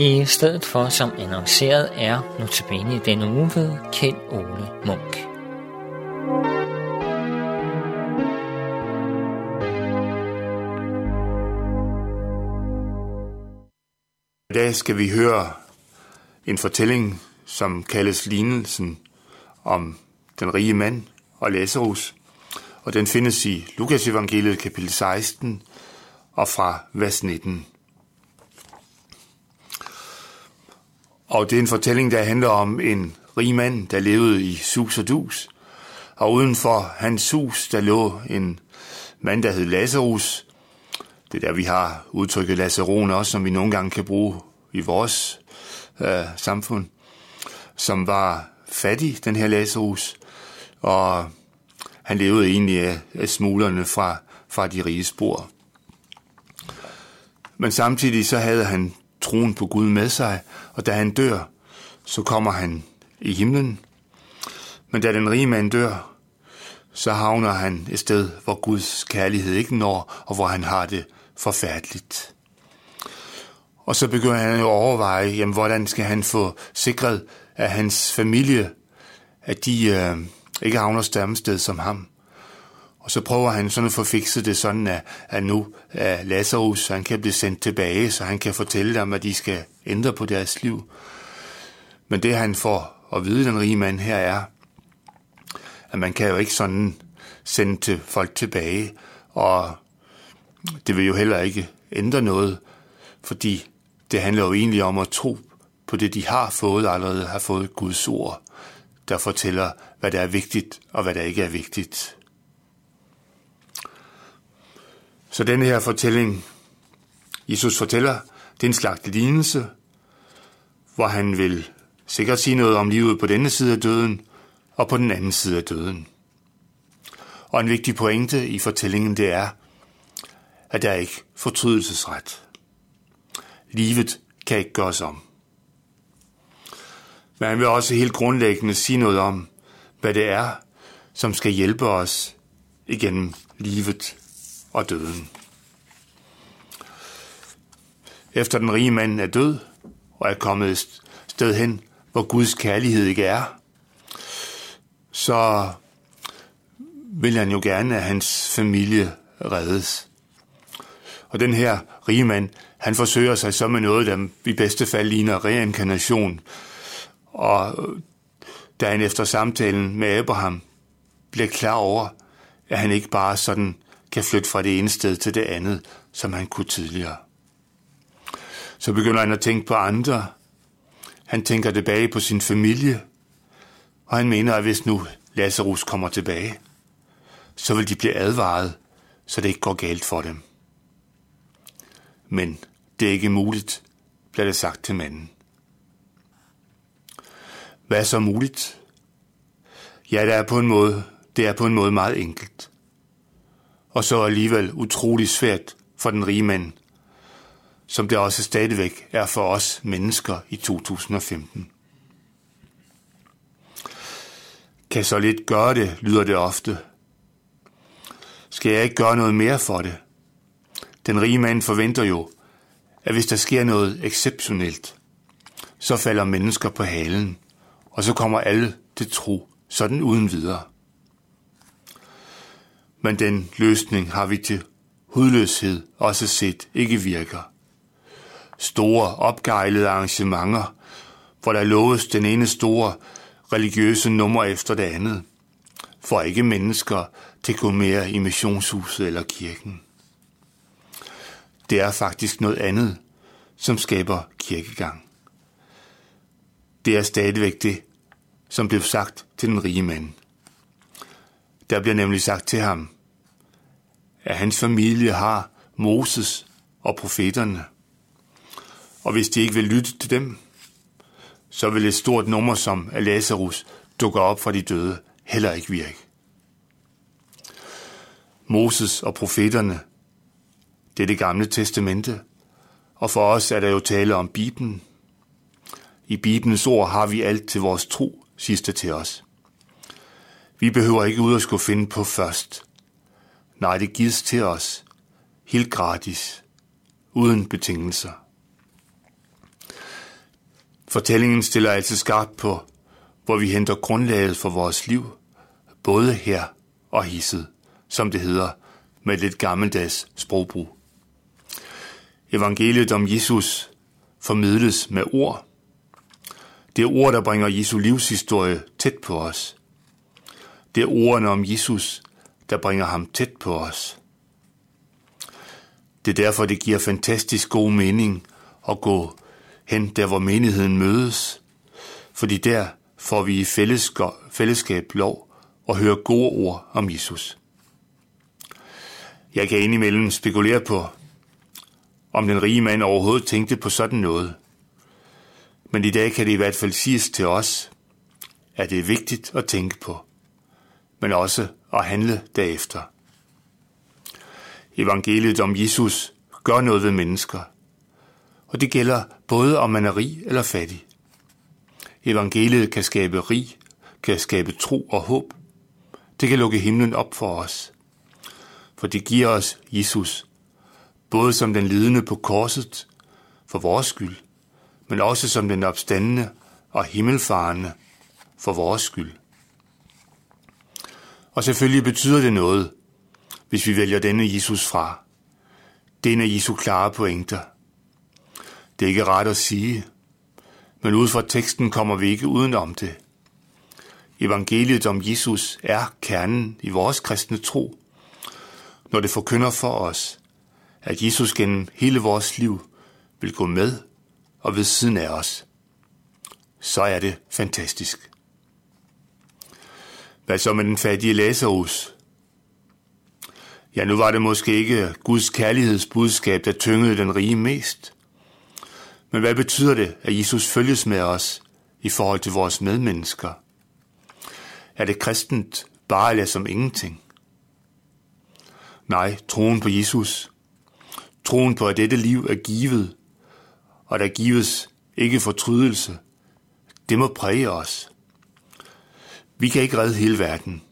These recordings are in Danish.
I stedet for, som annonceret, er nu tilbage i denne uge ved Kjeld Ole Munk. I dag skal vi høre en fortælling, som kaldes lignelsen om den rige mand og Lazarus, og den findes i Lukas evangeliet kapitel 16 og fra vers 19. Og det er en fortælling, der handler om en rig mand, der levede i sus og dus. Og uden for hans hus, der lå en mand, der hed Lazarus. Det er der, vi har udtrykket Lazaron også, som vi nogle gange kan bruge i vores øh, samfund. Som var fattig, den her Lazarus. Og han levede egentlig af, af smuglerne fra, fra de rige spor. Men samtidig så havde han troen på Gud med sig, og da han dør, så kommer han i himlen. Men da den rige mand dør, så havner han et sted, hvor Guds kærlighed ikke når, og hvor han har det forfærdeligt. Og så begynder han jo at overveje, jamen, hvordan skal han få sikret, at hans familie, at de øh, ikke havner samme sted som ham. Og så prøver han sådan at få fikset det sådan, at, at nu er Lazarus, han kan blive sendt tilbage, så han kan fortælle dem, at de skal ændre på deres liv. Men det han får at vide, den rige mand her, er, at man kan jo ikke sådan sende til folk tilbage, og det vil jo heller ikke ændre noget, fordi det handler jo egentlig om at tro på det, de har fået, allerede har fået Guds ord, der fortæller, hvad der er vigtigt og hvad der ikke er vigtigt. Så denne her fortælling, Jesus fortæller, det er en slags lignelse, hvor han vil sikkert sige noget om livet på denne side af døden og på den anden side af døden. Og en vigtig pointe i fortællingen, det er, at der er ikke fortrydelsesret. Livet kan ikke gøres om. Men han vil også helt grundlæggende sige noget om, hvad det er, som skal hjælpe os igennem livet og døden. Efter den rige mand er død og er kommet et sted hen, hvor Guds kærlighed ikke er, så vil han jo gerne, at hans familie reddes. Og den her rige mand, han forsøger sig så med noget, der i bedste fald ligner reinkarnation. Og da han efter samtalen med Abraham bliver klar over, at han ikke bare sådan kan flytte fra det ene sted til det andet, som han kunne tidligere. Så begynder han at tænke på andre. Han tænker tilbage på sin familie, og han mener, at hvis nu Lazarus kommer tilbage, så vil de blive advaret, så det ikke går galt for dem. Men det er ikke muligt, bliver det sagt til manden. Hvad er så muligt? Ja, det er på en måde, det er på en måde meget enkelt og så alligevel utrolig svært for den rige mand, som det også stadigvæk er for os mennesker i 2015. Kan så lidt gøre det, lyder det ofte. Skal jeg ikke gøre noget mere for det? Den rige mand forventer jo, at hvis der sker noget exceptionelt, så falder mennesker på halen, og så kommer alle til tro, sådan uden videre men den løsning har vi til hudløshed også set ikke virker. Store opgejlede arrangementer, hvor der loves den ene store religiøse nummer efter det andet, for ikke mennesker til at gå mere i missionshuset eller kirken. Det er faktisk noget andet, som skaber kirkegang. Det er stadigvæk det, som blev sagt til den rige mand. Der bliver nemlig sagt til ham, at hans familie har Moses og profeterne. Og hvis de ikke vil lytte til dem, så vil et stort nummer som Lazarus dukke op fra de døde heller ikke virke. Moses og profeterne, det er det gamle testamente, og for os er der jo tale om Bibelen. I Bibelens ord har vi alt til vores tro, sidste til os. Vi behøver ikke ud at skulle finde på først. Nej, det gives til os. Helt gratis. Uden betingelser. Fortællingen stiller altså skarpt på, hvor vi henter grundlaget for vores liv, både her og hisset, som det hedder med et lidt gammeldags sprogbrug. Evangeliet om Jesus formidles med ord. Det er ord, der bringer Jesu livshistorie tæt på os. Det er ordene om Jesus, der bringer ham tæt på os. Det er derfor, det giver fantastisk god mening at gå hen der, hvor menigheden mødes, fordi der får vi i fællesskab lov at høre gode ord om Jesus. Jeg kan indimellem spekulere på, om den rige mand overhovedet tænkte på sådan noget. Men i dag kan det i hvert fald siges til os, at det er vigtigt at tænke på, men også at handle derefter. Evangeliet om Jesus gør noget ved mennesker, og det gælder både om man er rig eller fattig. Evangeliet kan skabe rig, kan skabe tro og håb. Det kan lukke himlen op for os. For det giver os Jesus, både som den lidende på korset for vores skyld, men også som den opstandende og himmelfarende for vores skyld. Og selvfølgelig betyder det noget, hvis vi vælger denne Jesus fra. Det er en af Jesu klare pointer. Det er ikke ret at sige, men ud fra teksten kommer vi ikke udenom det. Evangeliet om Jesus er kernen i vores kristne tro, når det forkynder for os, at Jesus gennem hele vores liv vil gå med og ved siden af os. Så er det fantastisk. Hvad så med den fattige Lazarus? Ja, nu var det måske ikke Guds kærlighedsbudskab, der tyngede den rige mest. Men hvad betyder det, at Jesus følges med os i forhold til vores medmennesker? Er det kristent bare eller som ingenting? Nej, troen på Jesus. Troen på, at dette liv er givet, og der gives ikke fortrydelse. Det må præge os. Vi kan ikke redde hele verden.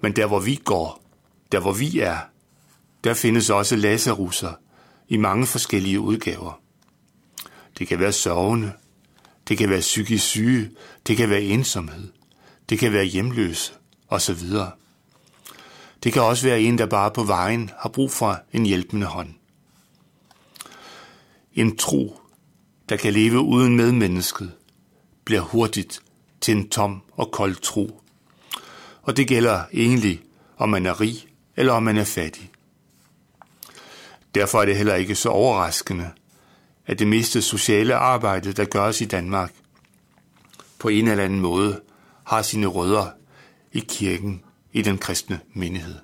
Men der hvor vi går, der hvor vi er, der findes også Lazarusser i mange forskellige udgaver. Det kan være sovende, det kan være psykisk syge, det kan være ensomhed, det kan være hjemløse osv. Det kan også være en, der bare på vejen har brug for en hjælpende hånd. En tro, der kan leve uden medmennesket, bliver hurtigt til en tom og kold tro. Og det gælder egentlig, om man er rig eller om man er fattig. Derfor er det heller ikke så overraskende, at det meste sociale arbejde, der gøres i Danmark, på en eller anden måde har sine rødder i kirken, i den kristne menighed.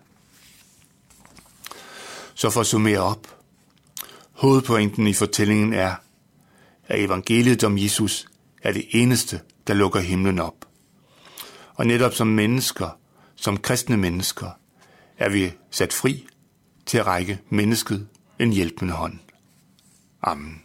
Så for at summere op. Hovedpointen i fortællingen er, at evangeliet om Jesus er det eneste, der lukker himlen op. Og netop som mennesker, som kristne mennesker, er vi sat fri til at række mennesket en hjælpende hånd. Amen.